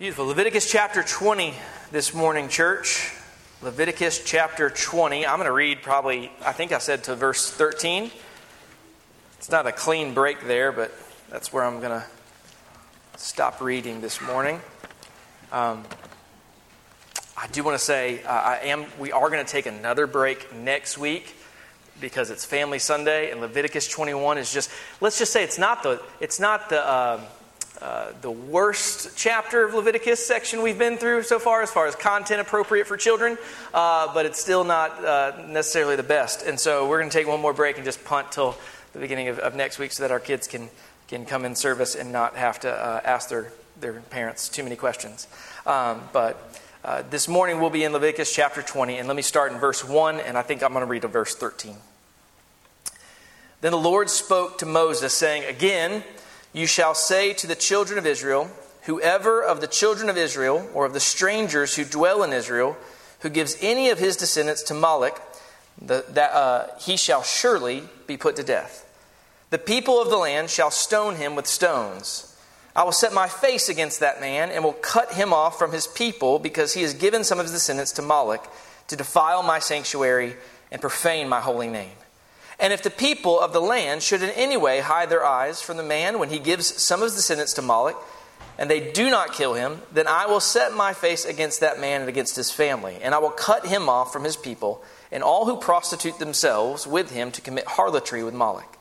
Beautiful. Leviticus chapter 20 this morning, church. Leviticus chapter 20. I'm going to read probably, I think I said to verse 13. It's not a clean break there, but that's where I'm going to stop reading this morning. Um, I do want to say uh, I am. We are going to take another break next week because it's Family Sunday, and Leviticus 21 is just. Let's just say it's not the. It's not the. Uh, uh, the worst chapter of Leviticus section we've been through so far, as far as content appropriate for children, uh, but it's still not uh, necessarily the best. And so we're going to take one more break and just punt till the beginning of, of, next week so that our kids can, can come in service and not have to uh, ask their, their parents too many questions. Um, but uh, this morning we'll be in Leviticus chapter 20, and let me start in verse 1, and I think I'm going to read to verse 13. Then the Lord spoke to Moses, saying, Again, you shall say to the children of Israel, Whoever of the children of Israel, or of the strangers who dwell in Israel, who gives any of his descendants to Moloch, the, that, uh, he shall surely be put to death. The people of the land shall stone him with stones. I will set my face against that man and will cut him off from his people because he has given some of his descendants to Moloch to defile my sanctuary and profane my holy name. And if the people of the land should in any way hide their eyes from the man when he gives some of his descendants to Moloch, and they do not kill him, then I will set my face against that man and against his family, and I will cut him off from his people, and all who prostitute themselves with him to commit harlotry with Moloch.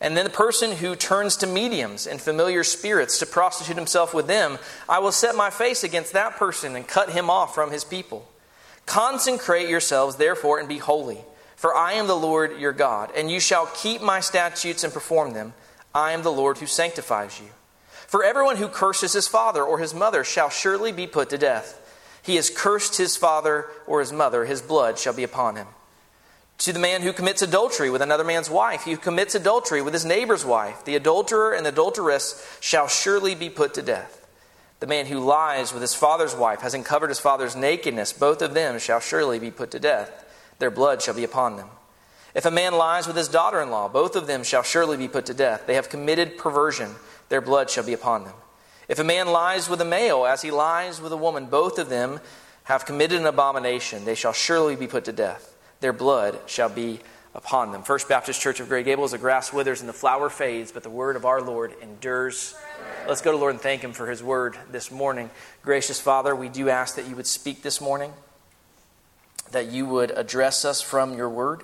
And then the person who turns to mediums and familiar spirits to prostitute himself with them, I will set my face against that person and cut him off from his people. Consecrate yourselves, therefore, and be holy for I am the Lord your God, and you shall keep my statutes and perform them. I am the Lord who sanctifies you. For everyone who curses his father or his mother shall surely be put to death. He has cursed his father or his mother, his blood shall be upon him. To the man who commits adultery with another man's wife, he who commits adultery with his neighbor's wife, the adulterer and the adulteress shall surely be put to death. The man who lies with his father's wife, has uncovered his father's nakedness, both of them shall surely be put to death their blood shall be upon them. If a man lies with his daughter in law, both of them shall surely be put to death. They have committed perversion, their blood shall be upon them. If a man lies with a male as he lies with a woman, both of them have committed an abomination. They shall surely be put to death. Their blood shall be upon them. First Baptist Church of Grey Gables, the grass withers and the flower fades, but the word of our Lord endures. Let's go to Lord and thank him for his word this morning. Gracious Father, we do ask that you would speak this morning that you would address us from your word.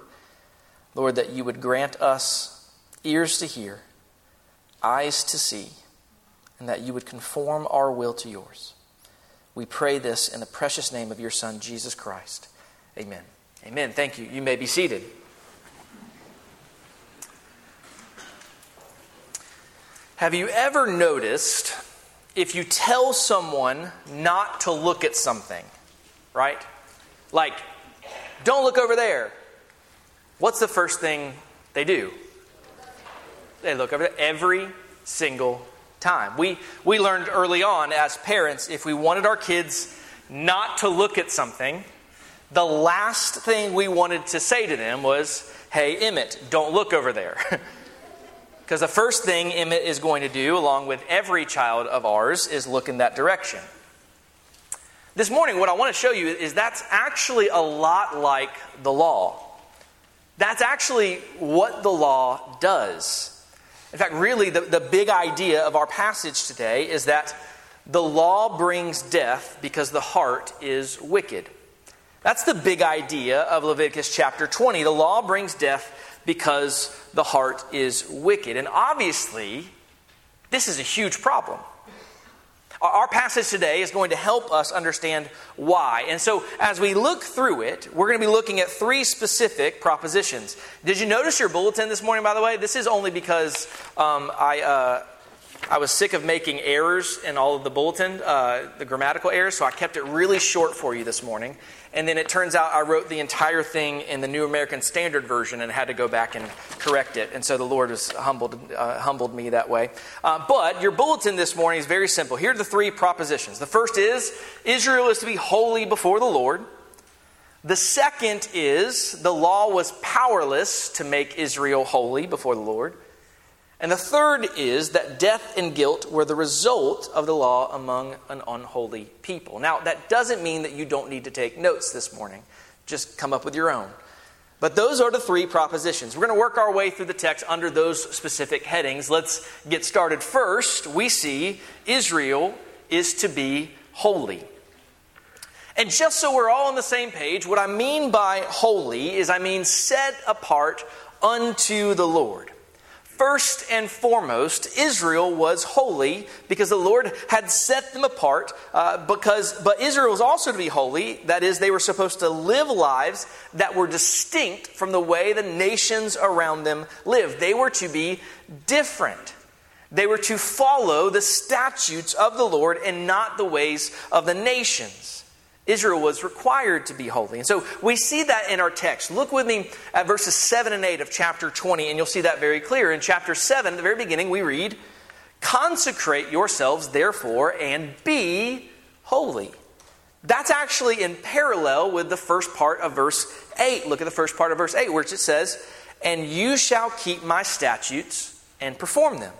Lord, that you would grant us ears to hear, eyes to see, and that you would conform our will to yours. We pray this in the precious name of your Son, Jesus Christ. Amen. Amen. Thank you. You may be seated. Have you ever noticed if you tell someone not to look at something, right? Like, don't look over there. What's the first thing they do? They look over there every single time. We, we learned early on as parents if we wanted our kids not to look at something, the last thing we wanted to say to them was, Hey, Emmett, don't look over there. Because the first thing Emmett is going to do, along with every child of ours, is look in that direction. This morning, what I want to show you is that's actually a lot like the law. That's actually what the law does. In fact, really, the, the big idea of our passage today is that the law brings death because the heart is wicked. That's the big idea of Leviticus chapter 20. The law brings death because the heart is wicked. And obviously, this is a huge problem. Our passage today is going to help us understand why. And so, as we look through it, we're going to be looking at three specific propositions. Did you notice your bulletin this morning, by the way? This is only because um, I. Uh, I was sick of making errors in all of the bulletin, uh, the grammatical errors, so I kept it really short for you this morning. And then it turns out I wrote the entire thing in the New American Standard Version and had to go back and correct it. And so the Lord has humbled, uh, humbled me that way. Uh, but your bulletin this morning is very simple. Here are the three propositions. The first is Israel is to be holy before the Lord. The second is the law was powerless to make Israel holy before the Lord. And the third is that death and guilt were the result of the law among an unholy people. Now, that doesn't mean that you don't need to take notes this morning. Just come up with your own. But those are the three propositions. We're going to work our way through the text under those specific headings. Let's get started. First, we see Israel is to be holy. And just so we're all on the same page, what I mean by holy is I mean set apart unto the Lord. First and foremost, Israel was holy because the Lord had set them apart. Uh, because, but Israel was also to be holy. That is, they were supposed to live lives that were distinct from the way the nations around them lived. They were to be different. They were to follow the statutes of the Lord and not the ways of the nations. Israel was required to be holy. And so we see that in our text. Look with me at verses 7 and 8 of chapter 20, and you'll see that very clear. In chapter 7, at the very beginning, we read, Consecrate yourselves, therefore, and be holy. That's actually in parallel with the first part of verse 8. Look at the first part of verse 8, where it says, And you shall keep my statutes and perform them.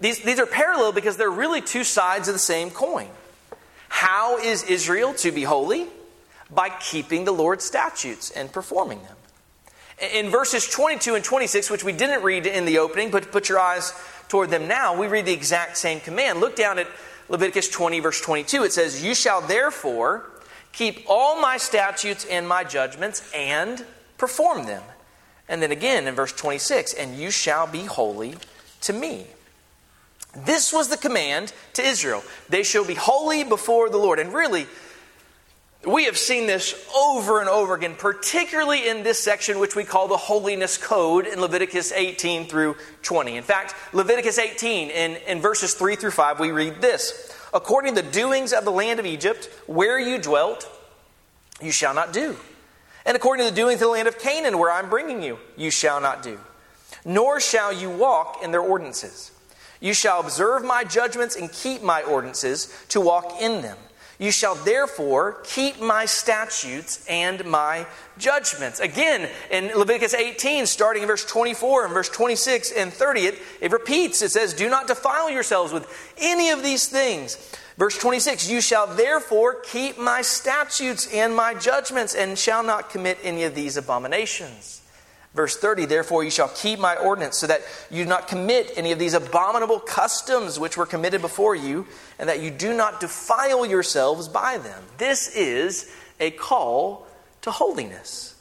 These, these are parallel because they're really two sides of the same coin. How is Israel to be holy? By keeping the Lord's statutes and performing them. In verses 22 and 26, which we didn't read in the opening, but put your eyes toward them now, we read the exact same command. Look down at Leviticus 20, verse 22. It says, You shall therefore keep all my statutes and my judgments and perform them. And then again in verse 26, And you shall be holy to me. This was the command to Israel. They shall be holy before the Lord. And really, we have seen this over and over again, particularly in this section, which we call the Holiness Code in Leviticus 18 through 20. In fact, Leviticus 18, in, in verses 3 through 5, we read this According to the doings of the land of Egypt, where you dwelt, you shall not do. And according to the doings of the land of Canaan, where I'm bringing you, you shall not do. Nor shall you walk in their ordinances. You shall observe my judgments and keep my ordinances to walk in them. You shall therefore keep my statutes and my judgments. Again, in Leviticus 18, starting in verse 24 and verse 26 and 30, it, it repeats. It says, Do not defile yourselves with any of these things. Verse 26, You shall therefore keep my statutes and my judgments and shall not commit any of these abominations. Verse 30, therefore you shall keep my ordinance, so that you do not commit any of these abominable customs which were committed before you, and that you do not defile yourselves by them. This is a call to holiness.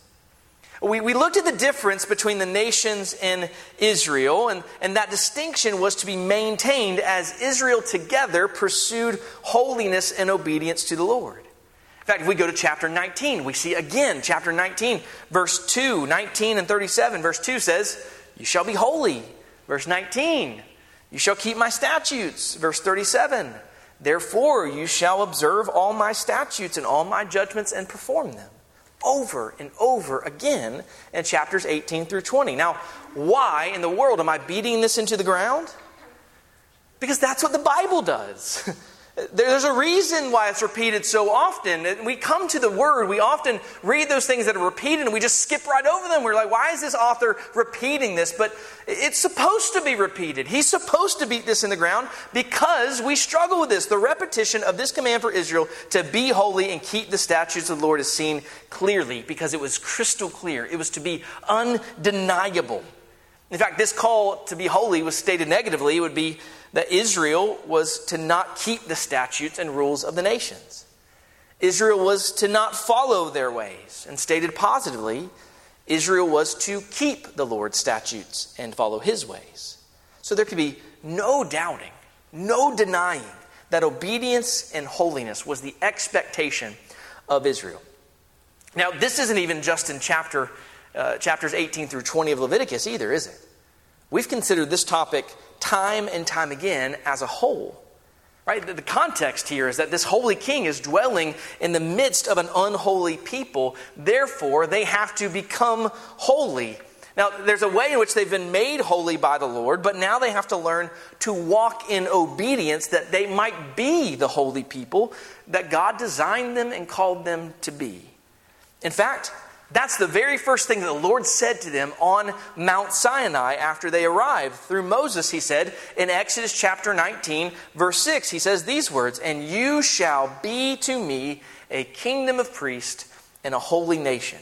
We, we looked at the difference between the nations and Israel, and, and that distinction was to be maintained as Israel together pursued holiness and obedience to the Lord. In fact, if we go to chapter 19, we see again, chapter 19, verse 2, 19 and 37. Verse 2 says, You shall be holy. Verse 19, You shall keep my statutes. Verse 37, Therefore you shall observe all my statutes and all my judgments and perform them. Over and over again in chapters 18 through 20. Now, why in the world am I beating this into the ground? Because that's what the Bible does. There's a reason why it's repeated so often. We come to the word, we often read those things that are repeated and we just skip right over them. We're like, why is this author repeating this? But it's supposed to be repeated. He's supposed to beat this in the ground because we struggle with this. The repetition of this command for Israel to be holy and keep the statutes of the Lord is seen clearly because it was crystal clear. It was to be undeniable. In fact, this call to be holy was stated negatively. It would be that Israel was to not keep the statutes and rules of the nations. Israel was to not follow their ways. And stated positively, Israel was to keep the Lord's statutes and follow his ways. So there could be no doubting, no denying that obedience and holiness was the expectation of Israel. Now, this isn't even just in chapter, uh, chapters 18 through 20 of Leviticus either, is it? We've considered this topic time and time again as a whole. Right? The context here is that this holy king is dwelling in the midst of an unholy people. Therefore, they have to become holy. Now, there's a way in which they've been made holy by the Lord, but now they have to learn to walk in obedience that they might be the holy people that God designed them and called them to be. In fact, That's the very first thing that the Lord said to them on Mount Sinai after they arrived. Through Moses, he said in Exodus chapter 19, verse 6, he says these words And you shall be to me a kingdom of priests and a holy nation.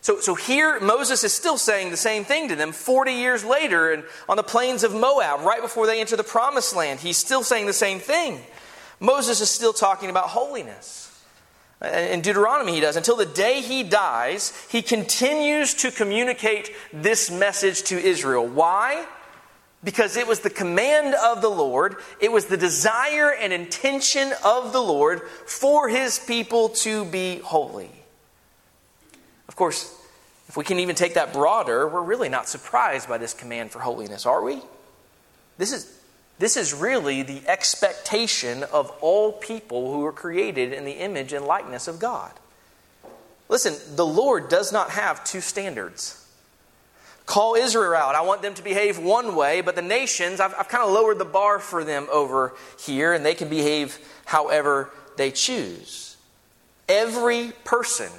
So, so here, Moses is still saying the same thing to them 40 years later and on the plains of Moab, right before they enter the promised land. He's still saying the same thing. Moses is still talking about holiness. In Deuteronomy, he does. Until the day he dies, he continues to communicate this message to Israel. Why? Because it was the command of the Lord, it was the desire and intention of the Lord for his people to be holy. Of course, if we can even take that broader, we're really not surprised by this command for holiness, are we? This is, this is really the expectation of all people who are created in the image and likeness of God. Listen, the Lord does not have two standards. Call Israel out. I want them to behave one way, but the nations, I've, I've kind of lowered the bar for them over here, and they can behave however they choose. Every person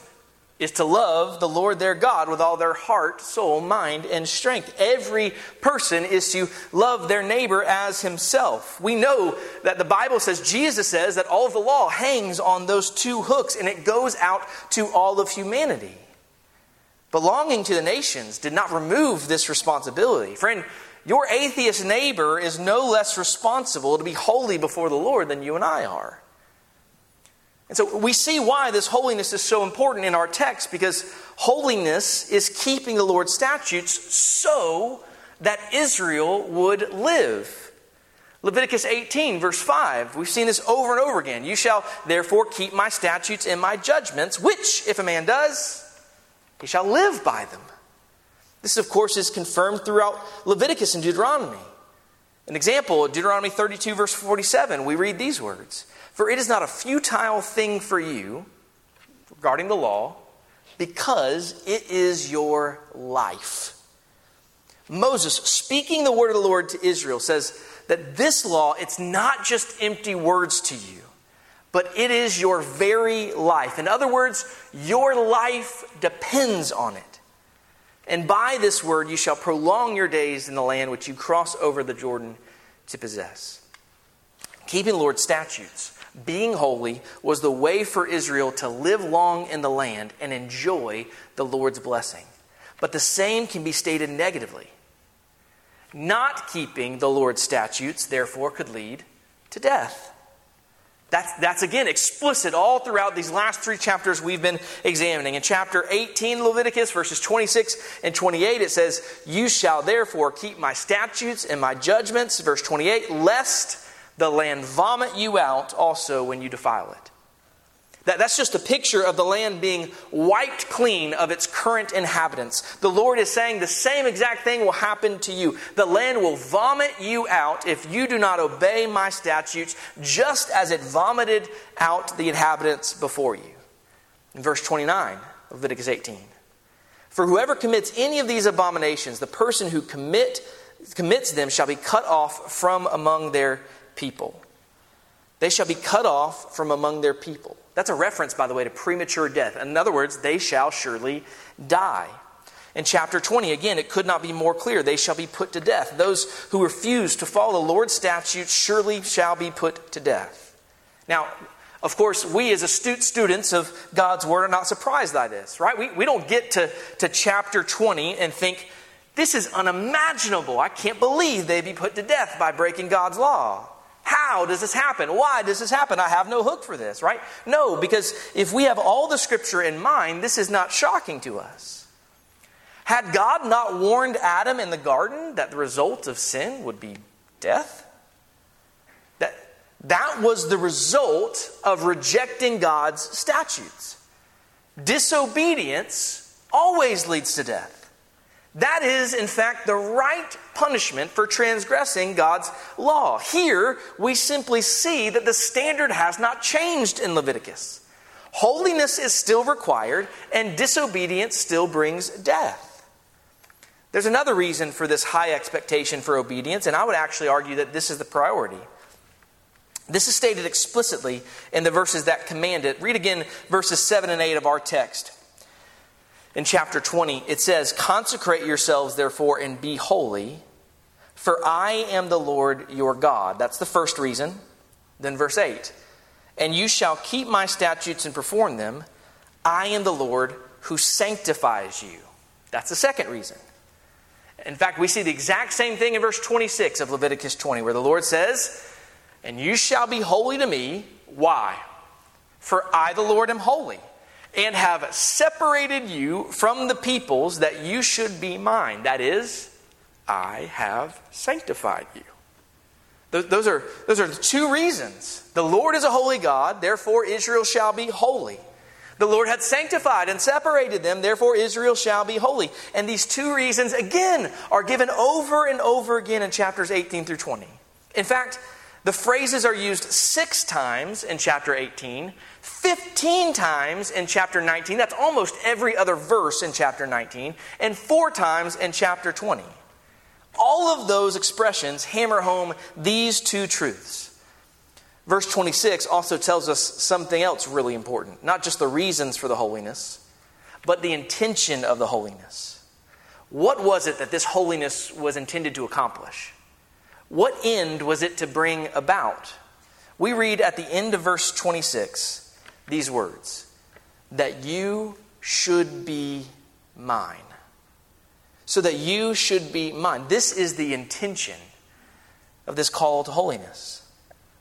is to love the Lord their God with all their heart, soul, mind, and strength. Every person is to love their neighbor as himself. We know that the Bible says, Jesus says, that all of the law hangs on those two hooks and it goes out to all of humanity. Belonging to the nations did not remove this responsibility. Friend, your atheist neighbor is no less responsible to be holy before the Lord than you and I are. And so we see why this holiness is so important in our text because holiness is keeping the Lord's statutes so that Israel would live. Leviticus 18, verse 5, we've seen this over and over again. You shall therefore keep my statutes and my judgments, which, if a man does, he shall live by them. This, of course, is confirmed throughout Leviticus and Deuteronomy. An example, Deuteronomy 32, verse 47, we read these words for it is not a futile thing for you regarding the law, because it is your life. Moses, speaking the word of the Lord to Israel, says that this law, it's not just empty words to you, but it is your very life. In other words, your life depends on it. And by this word you shall prolong your days in the land which you cross over the Jordan to possess. Keeping the Lord's statutes being holy was the way for Israel to live long in the land and enjoy the Lord's blessing. But the same can be stated negatively. Not keeping the Lord's statutes, therefore, could lead to death. That's, that's again explicit all throughout these last three chapters we've been examining. In chapter 18, Leviticus, verses 26 and 28, it says, You shall therefore keep my statutes and my judgments, verse 28, lest the land vomit you out also when you defile it. That, that's just a picture of the land being wiped clean of its current inhabitants. The Lord is saying the same exact thing will happen to you. The land will vomit you out if you do not obey my statutes, just as it vomited out the inhabitants before you. In verse 29 of Leviticus 18. For whoever commits any of these abominations, the person who commit, commits them shall be cut off from among their people. They shall be cut off from among their people. That's a reference, by the way, to premature death. In other words, they shall surely die. In chapter 20, again, it could not be more clear. They shall be put to death. Those who refuse to follow the Lord's statutes surely shall be put to death. Now, of course, we as astute students of God's Word are not surprised by this, right? We, we don't get to, to chapter 20 and think, this is unimaginable. I can't believe they'd be put to death by breaking God's law. How does this happen? Why does this happen? I have no hook for this, right? No, because if we have all the scripture in mind, this is not shocking to us. Had God not warned Adam in the garden that the result of sin would be death? That, that was the result of rejecting God's statutes. Disobedience always leads to death. That is, in fact, the right punishment for transgressing God's law. Here, we simply see that the standard has not changed in Leviticus. Holiness is still required, and disobedience still brings death. There's another reason for this high expectation for obedience, and I would actually argue that this is the priority. This is stated explicitly in the verses that command it. Read again verses 7 and 8 of our text. In chapter 20, it says, Consecrate yourselves, therefore, and be holy, for I am the Lord your God. That's the first reason. Then, verse 8, And you shall keep my statutes and perform them. I am the Lord who sanctifies you. That's the second reason. In fact, we see the exact same thing in verse 26 of Leviticus 20, where the Lord says, And you shall be holy to me. Why? For I, the Lord, am holy and have separated you from the peoples that you should be mine. That is, I have sanctified you. Those are, those are two reasons. The Lord is a holy God, therefore Israel shall be holy. The Lord had sanctified and separated them, therefore Israel shall be holy. And these two reasons, again, are given over and over again in chapters 18 through 20. In fact, the phrases are used six times in chapter 18, 15 times in chapter 19. That's almost every other verse in chapter 19, and four times in chapter 20. All of those expressions hammer home these two truths. Verse 26 also tells us something else really important not just the reasons for the holiness, but the intention of the holiness. What was it that this holiness was intended to accomplish? What end was it to bring about? We read at the end of verse 26 these words that you should be mine. So that you should be mine. This is the intention of this call to holiness.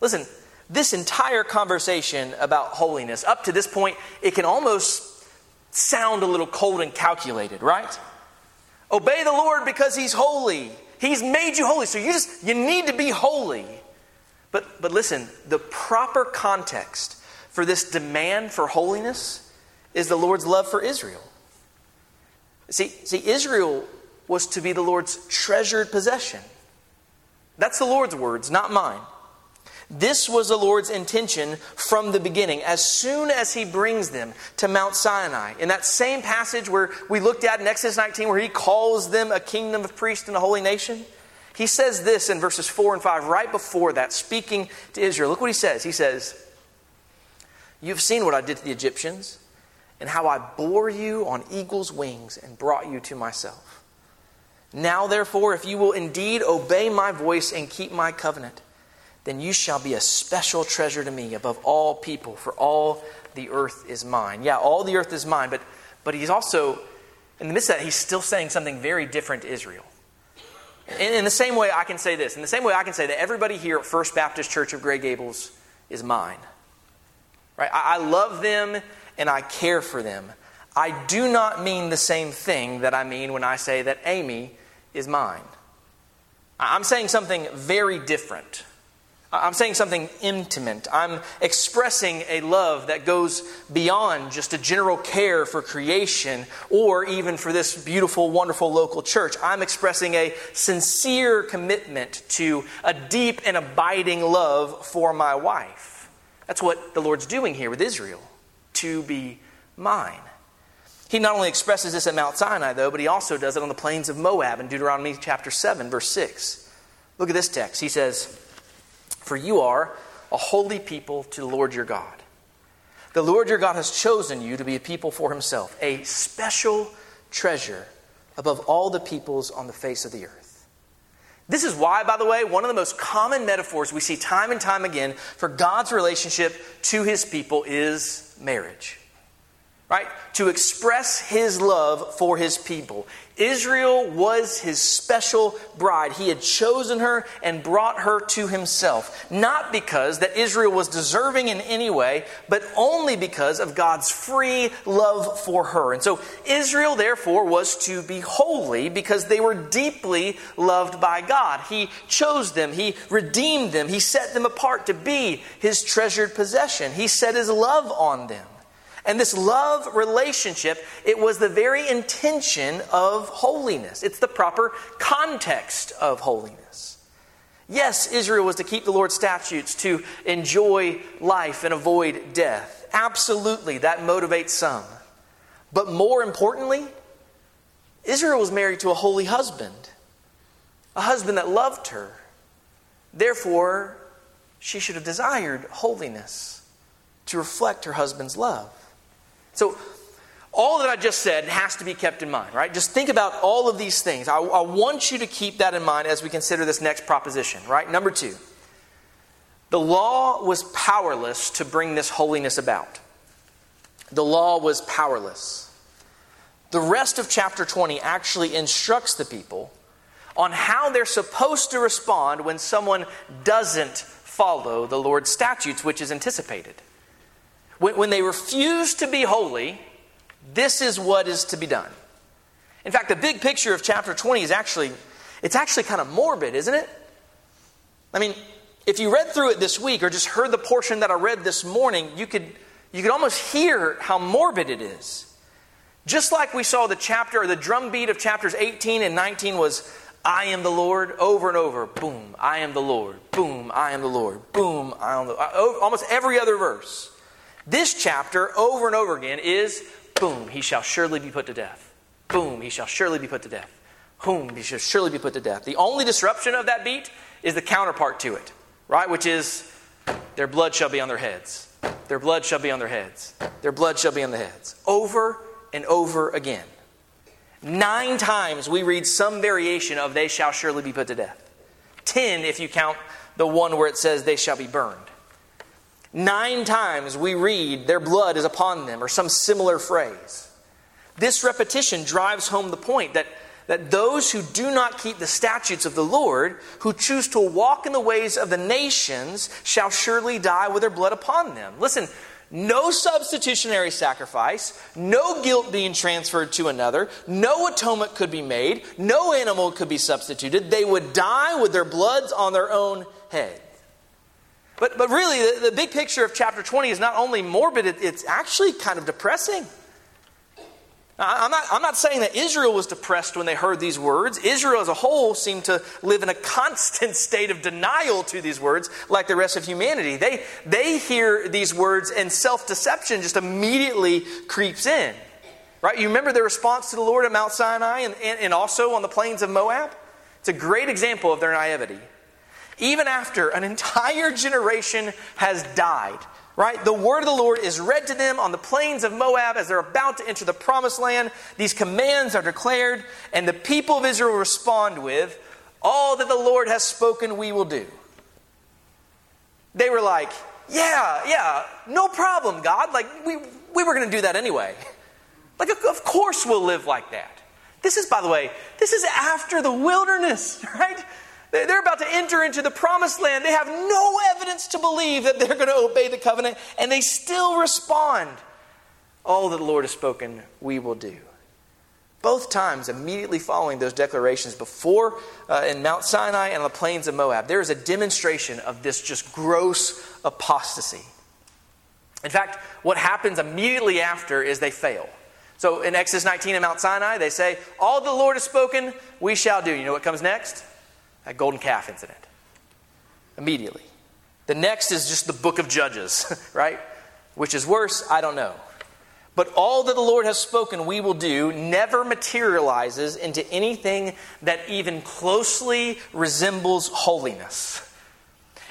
Listen, this entire conversation about holiness, up to this point, it can almost sound a little cold and calculated, right? Obey the Lord because he's holy. He's made you holy. So you just you need to be holy. But but listen, the proper context for this demand for holiness is the Lord's love for Israel. See, see Israel was to be the Lord's treasured possession. That's the Lord's words, not mine. This was the Lord's intention from the beginning, as soon as He brings them to Mount Sinai. In that same passage where we looked at in Exodus 19, where He calls them a kingdom of priests and a holy nation, He says this in verses 4 and 5, right before that, speaking to Israel. Look what He says. He says, You've seen what I did to the Egyptians, and how I bore you on eagle's wings and brought you to myself. Now, therefore, if you will indeed obey my voice and keep my covenant, then you shall be a special treasure to me above all people, for all the earth is mine. Yeah, all the earth is mine, but, but he's also, in the midst of that, he's still saying something very different to Israel. In, in the same way, I can say this. In the same way, I can say that everybody here at First Baptist Church of Grey Gables is mine. Right? I, I love them and I care for them. I do not mean the same thing that I mean when I say that Amy is mine. I'm saying something very different I'm saying something intimate. I'm expressing a love that goes beyond just a general care for creation or even for this beautiful, wonderful local church. I'm expressing a sincere commitment to a deep and abiding love for my wife. That's what the Lord's doing here with Israel to be mine. He not only expresses this at Mount Sinai, though, but he also does it on the plains of Moab in Deuteronomy chapter 7, verse 6. Look at this text. He says, for you are a holy people to the Lord your God. The Lord your God has chosen you to be a people for himself, a special treasure above all the peoples on the face of the earth. This is why, by the way, one of the most common metaphors we see time and time again for God's relationship to his people is marriage right? To express his love for his people. Israel was his special bride. He had chosen her and brought her to himself. Not because that Israel was deserving in any way, but only because of God's free love for her. And so Israel, therefore, was to be holy because they were deeply loved by God. He chose them, He redeemed them, He set them apart to be His treasured possession. He set His love on them. And this love relationship, it was the very intention of holiness. It's the proper context of holiness. Yes, Israel was to keep the Lord's statutes, to enjoy life and avoid death. Absolutely, that motivates some. But more importantly, Israel was married to a holy husband, a husband that loved her. Therefore, she should have desired holiness to reflect her husband's love. So, all that I just said has to be kept in mind, right? Just think about all of these things. I, I, want you to keep that in mind as we consider this next proposition, right? Number two, the law was powerless to bring this holiness about. The law was powerless. The rest of chapter 20 actually instructs the people on how they're supposed to respond when someone doesn't follow the Lord's statutes, which is anticipated. When, when they refuse to be holy, this is what is to be done. In fact, the big picture of chapter 20 is actually, it's actually kind of morbid, isn't it? I mean, if you read through it this week or just heard the portion that I read this morning, you could, you could almost hear how morbid it is. Just like we saw the chapter or the drumbeat of chapters 18 and 19 was, I am the Lord, over and over, boom, I am the Lord, boom, I am the Lord, boom, I am the uh, Almost every other verse. This chapter, over and over again, is boom, he shall surely be put to death. Boom, he shall surely be put to death. Boom, he shall surely be put to death. The only disruption of that beat is the counterpart to it, right? Which is, their blood shall be on their heads. Their blood shall be on their heads. Their blood shall be on the heads. Over and over again. Nine times we read some variation of they shall surely be put to death. Ten if you count the one where it says they shall be burned. Nine times we read, their blood is upon them, or some similar phrase. This repetition drives home the point that, that those who do not keep the statutes of the Lord, who choose to walk in the ways of the nations, shall surely die with their blood upon them. Listen, no substitutionary sacrifice, no guilt being transferred to another, no atonement could be made, no animal could be substituted. They would die with their bloods on their own head. But, but really, the, the big picture of chapter 20 is not only morbid, it, it's actually kind of depressing. I'm not, I'm not saying that Israel was depressed when they heard these words. Israel as a whole seemed to live in a constant state of denial to these words, like the rest of humanity. They, they hear these words, and self deception just immediately creeps in. Right? You remember the response to the Lord at Mount Sinai and, and, and also on the plains of Moab? It's a great example of their naivety even after an entire generation has died. Right? The word of the Lord is read to them on the plains of Moab as they're about to enter the promised land. These commands are declared, and the people of Israel respond with, All that the Lord has spoken, we will do. They were like, Yeah, yeah, no problem, God. Like, we, we were going to do that anyway. Like, of course we'll live like that. This is, by the way, this is after the wilderness, right? They're about to enter into the promised land. They have no evidence to believe that they're going to obey the covenant, and they still respond. All that the Lord has spoken, we will do. Both times, immediately following those declarations, before uh, in Mount Sinai and on the plains of Moab, there is a demonstration of this just gross apostasy. In fact, what happens immediately after is they fail. So in Exodus 19 and Mount Sinai, they say, All the Lord has spoken, we shall do. You know what comes next? That golden calf incident. Immediately. The next is just the book of Judges, right? Which is worse, I don't know. But all that the Lord has spoken we will do never materializes into anything that even closely resembles holiness.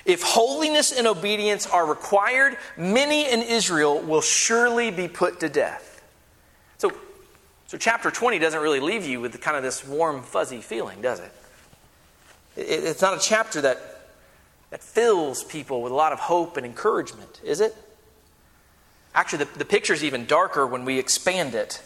If holiness and obedience are required, many in Israel will surely be put to death. So, so chapter 20 doesn't really leave you with kind of this warm, fuzzy feeling, does it? It's not a chapter that, that fills people with a lot of hope and encouragement, is it? Actually, the, the picture is even darker when we expand it.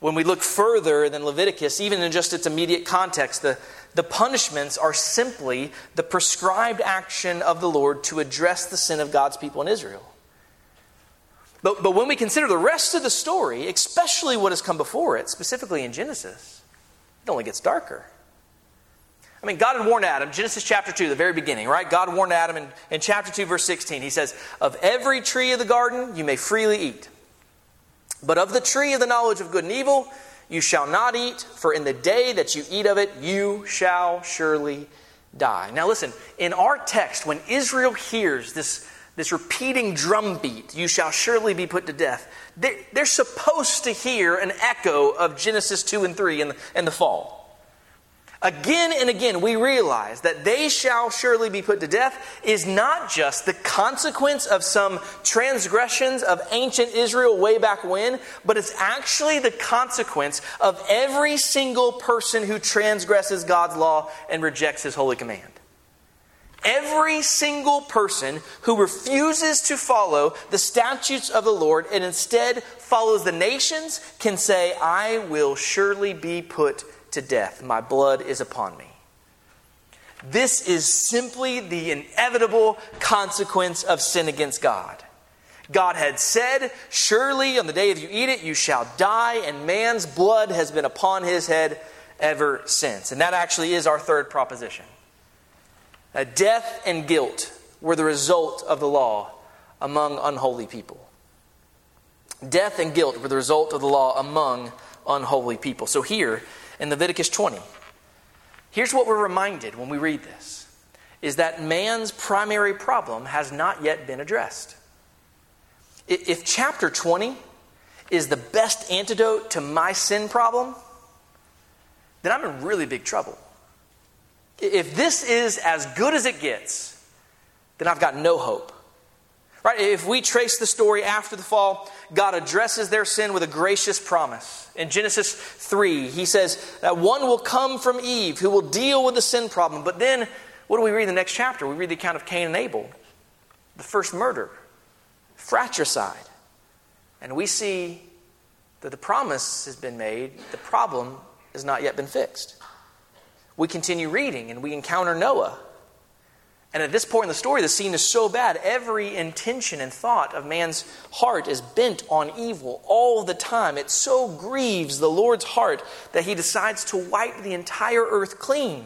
When we look further than Leviticus, even in just its immediate context, the, the punishments are simply the prescribed action of the Lord to address the sin of God's people in Israel. But, but when we consider the rest of the story, especially what has come before it, specifically in Genesis, it only gets darker. I mean, God had warned Adam, Genesis chapter 2, the very beginning, right? God warned Adam in, in chapter 2, verse 16. He says, Of every tree of the garden you may freely eat, but of the tree of the knowledge of good and evil you shall not eat, for in the day that you eat of it you shall surely die. Now, listen, in our text, when Israel hears this, this repeating drumbeat, you shall surely be put to death, they're, they're supposed to hear an echo of Genesis 2 and 3 in the, in the fall. Again and again, we realize that they shall surely be put to death is not just the consequence of some transgressions of ancient Israel way back when, but it's actually the consequence of every single person who transgresses God's law and rejects his holy command. Every single person who refuses to follow the statutes of the Lord and instead follows the nations can say, I will surely be put to death. My blood is upon me. This is simply the inevitable consequence of sin against God. God had said, Surely on the day of you eat it, you shall die, and man's blood has been upon his head ever since. And that actually is our third proposition. That death and guilt were the result of the law among unholy people. Death and guilt were the result of the law among unholy people. So here, in Leviticus 20. Here's what we're reminded when we read this is that man's primary problem has not yet been addressed. If chapter 20 is the best antidote to my sin problem, then I'm in really big trouble. If this is as good as it gets, then I've got no hope. Right? If we trace the story after the fall, God addresses their sin with a gracious promise. In Genesis 3, he says that one will come from Eve who will deal with the sin problem. But then, what do we read in the next chapter? We read the account of Cain and Abel, the first murder, fratricide. And we see that the promise has been made, the problem has not yet been fixed. We continue reading and we encounter Noah and at this point in the story, the scene is so bad, every intention and thought of man's heart is bent on evil all the time. It so grieves the Lord's heart that he decides to wipe the entire earth clean.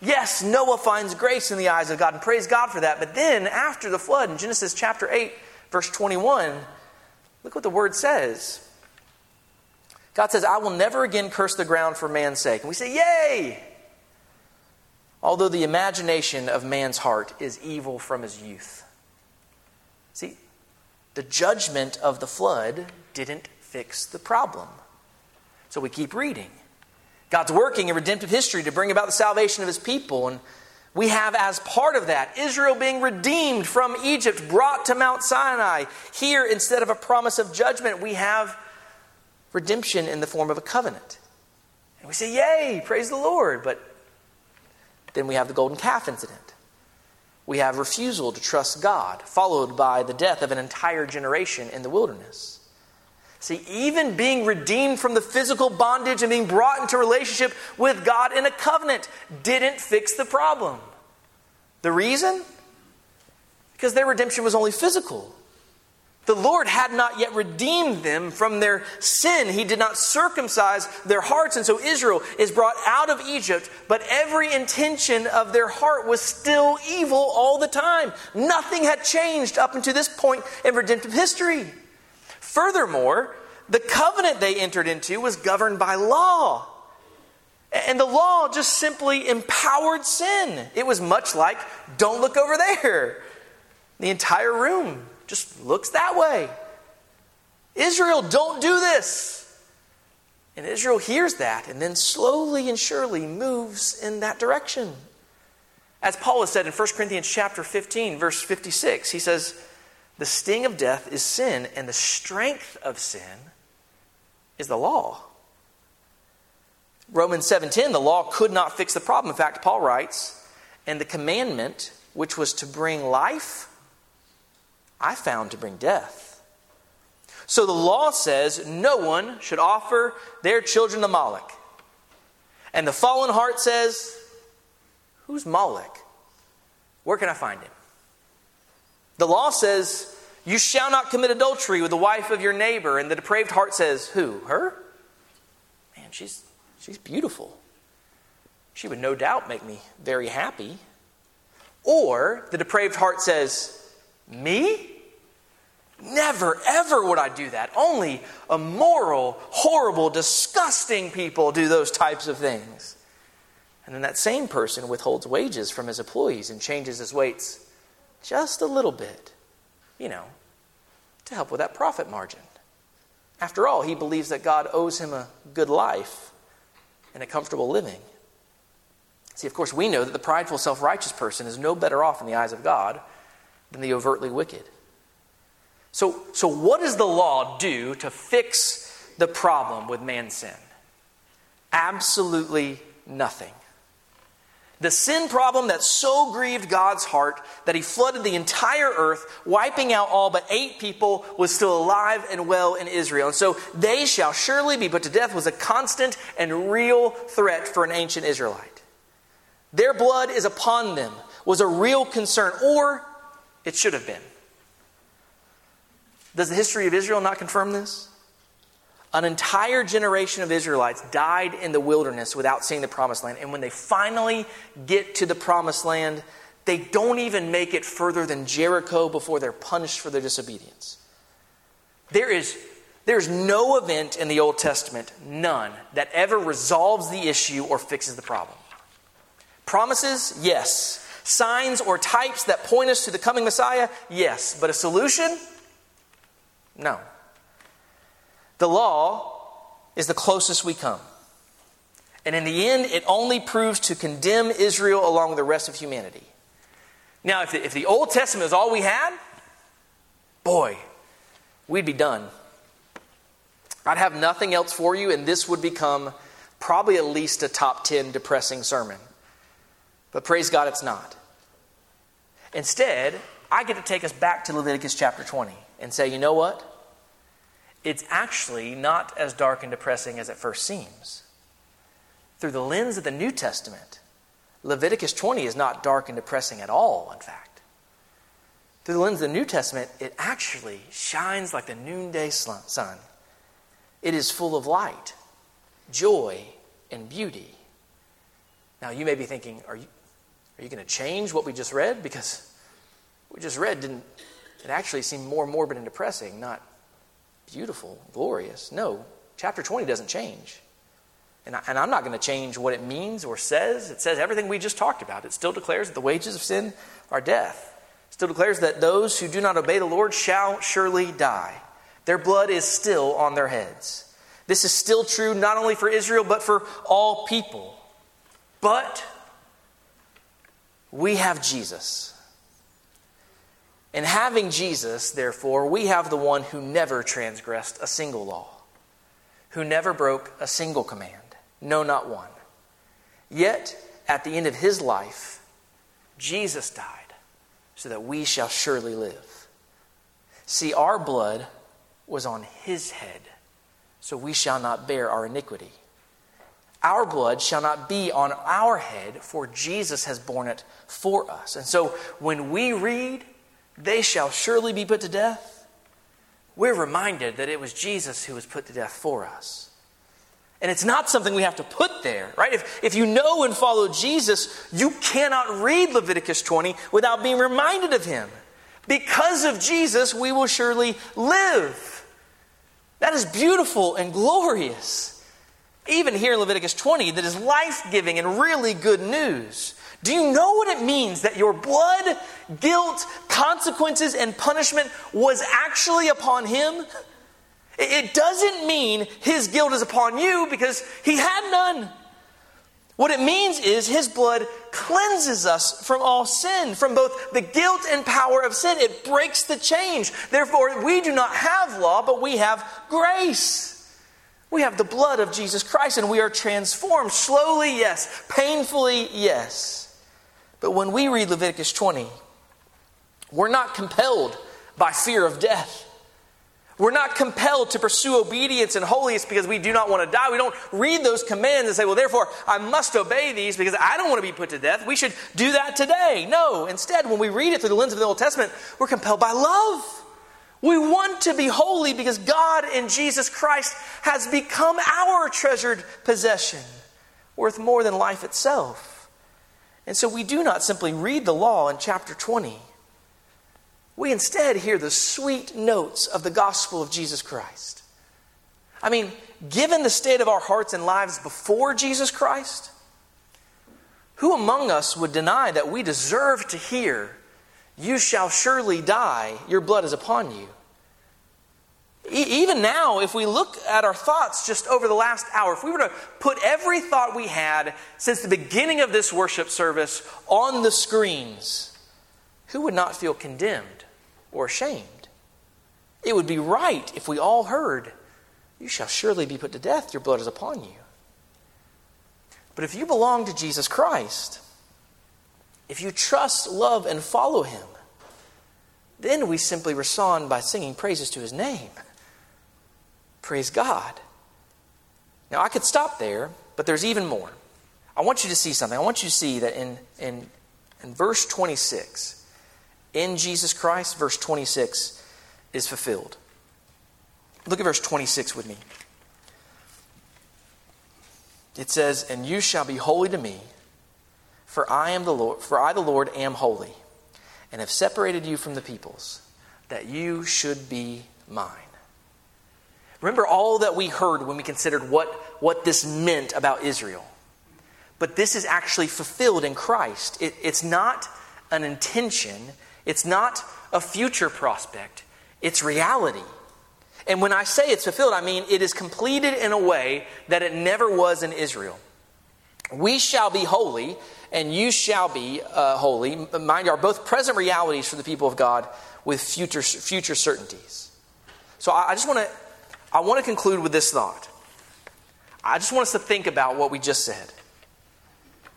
Yes, Noah finds grace in the eyes of God, and praise God for that. But then, after the flood, in Genesis chapter 8, verse 21, look what the word says. God says, I will never again curse the ground for man's sake. And we say, Yay! Although the imagination of man's heart is evil from his youth. See, the judgment of the flood didn't fix the problem. So we keep reading. God's working in redemptive history to bring about the salvation of his people. And we have, as part of that, Israel being redeemed from Egypt, brought to Mount Sinai. Here, instead of a promise of judgment, we have redemption in the form of a covenant. And we say, Yay, praise the Lord. But then we have the golden calf incident. We have refusal to trust God, followed by the death of an entire generation in the wilderness. See, even being redeemed from the physical bondage and being brought into relationship with God in a covenant didn't fix the problem. The reason? Because their redemption was only physical. The Lord had not yet redeemed them from their sin. He did not circumcise their hearts. And so Israel is brought out of Egypt, but every intention of their heart was still evil all the time. Nothing had changed up until this point in redemptive history. Furthermore, the covenant they entered into was governed by law. And the law just simply empowered sin. It was much like, don't look over there. The entire room just looks that way. Israel, don't do this. And Israel hears that and then slowly and surely moves in that direction. As Paul has said in 1 Corinthians chapter 15 verse 56, he says, "The sting of death is sin, and the strength of sin is the law." Romans 7:10, the law could not fix the problem. In fact, Paul writes, "And the commandment which was to bring life I found to bring death. So the law says no one should offer their children to Moloch. And the fallen heart says, Who's Moloch? Where can I find him? The law says, You shall not commit adultery with the wife of your neighbor. And the depraved heart says, Who? Her? Man, she's, she's beautiful. She would no doubt make me very happy. Or the depraved heart says, me? Never, ever would I do that. Only immoral, horrible, disgusting people do those types of things. And then that same person withholds wages from his employees and changes his weights just a little bit, you know, to help with that profit margin. After all, he believes that God owes him a good life and a comfortable living. See, of course, we know that the prideful, self righteous person is no better off in the eyes of God than the overtly wicked. So, so what does the law do to fix the problem with man's sin? Absolutely nothing. The sin problem that so grieved God's heart that he flooded the entire earth, wiping out all but eight people, was still alive and well in Israel. And so they shall surely be put to death was a constant and real threat for an ancient Israelite. Their blood is upon them was a real concern, or it should have been. Does the history of Israel not confirm this? An entire generation of Israelites died in the wilderness without seeing the promised land. And when they finally get to the promised land, they don't even make it further than Jericho before they're punished for their disobedience. There is there's no event in the Old Testament, none, that ever resolves the issue or fixes the problem. Promises, yes. Signs or types that point us to the coming Messiah, yes. But a solution? No. The law is the closest we come. And in the end, it only proves to condemn Israel along with the rest of humanity. Now, if the, if the Old Testament is all we had, boy, we'd be done. I'd have nothing else for you, and this would become probably at least a top 10 depressing sermon. But praise God, it's not. Instead, I get to take us back to Leviticus chapter 20 and say, you know what? it's actually not as dark and depressing as it first seems. Through the lens of the New Testament, Leviticus 20 is not dark and depressing at all, in fact. Through the lens of the New Testament, it actually shines like the noonday sun. It is full of light, joy, and beauty. Now, you may be thinking, are you, are you going to change what we just read? Because we just read didn't, it actually seemed more morbid and depressing, not beautiful, glorious. No, chapter 20 doesn't change. And, I, and I'm not going to change what it means or says. It says everything we just talked about. It still declares that the wages of sin are death. It still declares that those who do not obey the Lord shall surely die. Their blood is still on their heads. This is still true not only for Israel, but for all people. But we have Jesus. In having Jesus, therefore, we have the one who never transgressed a single law, who never broke a single command, no, not one. Yet, at the end of his life, Jesus died so that we shall surely live. See, our blood was on his head, so we shall not bear our iniquity. Our blood shall not be on our head, for Jesus has borne it for us. And so when we read they shall surely be put to death, we're reminded that it was Jesus who was put to death for us. And it's not something we have to put there, right? If, if you know and follow Jesus, you cannot read Leviticus 20 without being reminded of him. Because of Jesus, we will surely live. That is beautiful and glorious. Even here in Leviticus 20, that is life giving and really good news. Do you know what it means that your blood, guilt, consequences, and punishment was actually upon him? It doesn't mean his guilt is upon you because he had none. What it means is his blood cleanses us from all sin, from both the guilt and power of sin. It breaks the change. Therefore, we do not have law, but we have grace. We have the blood of Jesus Christ and we are transformed. Slowly, yes. Painfully, yes. But when we read Leviticus 20, we're not compelled by fear of death. We're not compelled to pursue obedience and holiness because we do not want to die. We don't read those commands and say, well, therefore, I must obey these because I don't want to be put to death. We should do that today. No, instead, when we read it through the lens of the Old Testament, we're compelled by love. We want to be holy because God in Jesus Christ has become our treasured possession, worth more than life itself. And so we do not simply read the law in chapter 20. We instead hear the sweet notes of the gospel of Jesus Christ. I mean, given the state of our hearts and lives before Jesus Christ, who among us would deny that we deserve to hear, You shall surely die, your blood is upon you? E- even now, if we look at our thoughts just over the last hour, if we were to put every thought we had since the beginning of this worship service on the screens, who would not feel condemned or ashamed? It would be right if we all heard, You shall surely be put to death, your blood is upon you. But if you belong to Jesus Christ, if you trust, love, and follow him, then we simply respond by singing praises to his name. Praise God. Now, I could stop there, but there's even more. I want you to see something. I want you to see that in, in, in verse 26, in Jesus Christ, verse 26 is fulfilled. Look at verse 26 with me. It says, And you shall be holy to me, for I am the Lord, for I the Lord am holy, and have separated you from the peoples, that you should be mine. Remember all that we heard when we considered what, what this meant about Israel. But this is actually fulfilled in Christ. It, it's not an intention, it's not a future prospect, it's reality. And when I say it's fulfilled, I mean it is completed in a way that it never was in Israel. We shall be holy, and you shall be uh, holy. Mind you, are both present realities for the people of God with future, future certainties. So I, I just want to I want to conclude with this thought. I just want us to think about what we just said.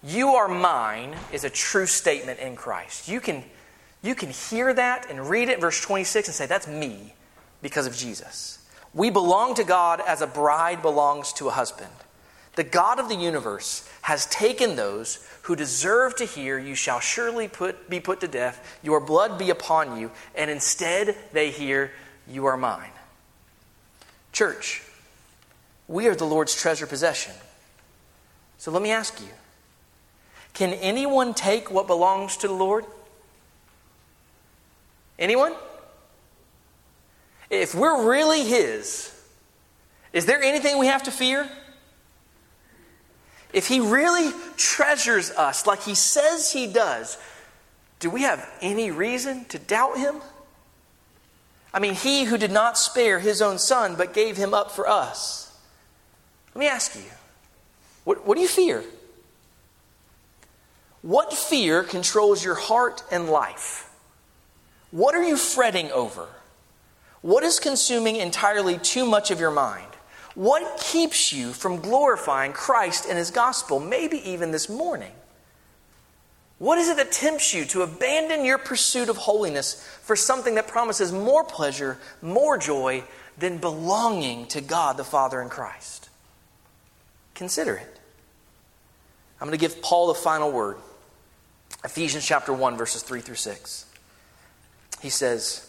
You are mine is a true statement in Christ. You can, you can hear that and read it, verse 26, and say, That's me because of Jesus. We belong to God as a bride belongs to a husband. The God of the universe has taken those who deserve to hear, You shall surely put, be put to death, your blood be upon you, and instead they hear, You are mine. Church, we are the Lord's treasure possession. So let me ask you can anyone take what belongs to the Lord? Anyone? If we're really His, is there anything we have to fear? If He really treasures us like He says He does, do we have any reason to doubt Him? I mean, he who did not spare his own son, but gave him up for us. Let me ask you what, what do you fear? What fear controls your heart and life? What are you fretting over? What is consuming entirely too much of your mind? What keeps you from glorifying Christ and his gospel, maybe even this morning? What is it that tempts you to abandon your pursuit of holiness for something that promises more pleasure, more joy than belonging to God the Father in Christ? Consider it. I'm going to give Paul the final word. Ephesians chapter 1, verses 3 through 6. He says,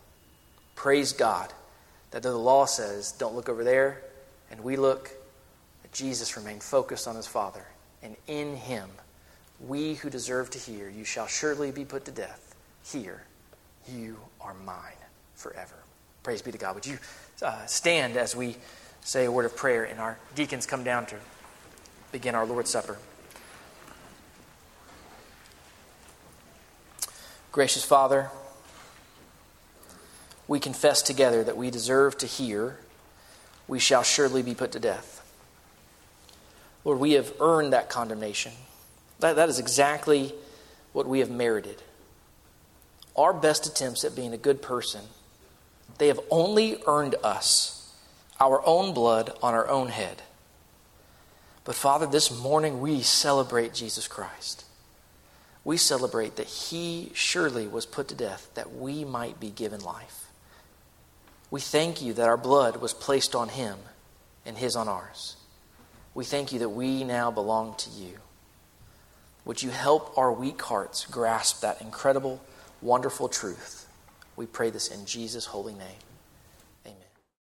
Praise God that though the law says, don't look over there, and we look, that Jesus remained focused on His Father, and in Him, we who deserve to hear, you shall surely be put to death. Here, you are mine forever. Praise be to God. Would you uh, stand as we say a word of prayer and our deacons come down to begin our Lord's Supper? Gracious Father, we confess together that we deserve to hear, we shall surely be put to death. Lord, we have earned that condemnation. That, that is exactly what we have merited. Our best attempts at being a good person, they have only earned us our own blood on our own head. But Father, this morning we celebrate Jesus Christ. We celebrate that He surely was put to death that we might be given life. We thank you that our blood was placed on Him and His on ours. We thank you that we now belong to you. Would you help our weak hearts grasp that incredible, wonderful truth? We pray this in Jesus' holy name.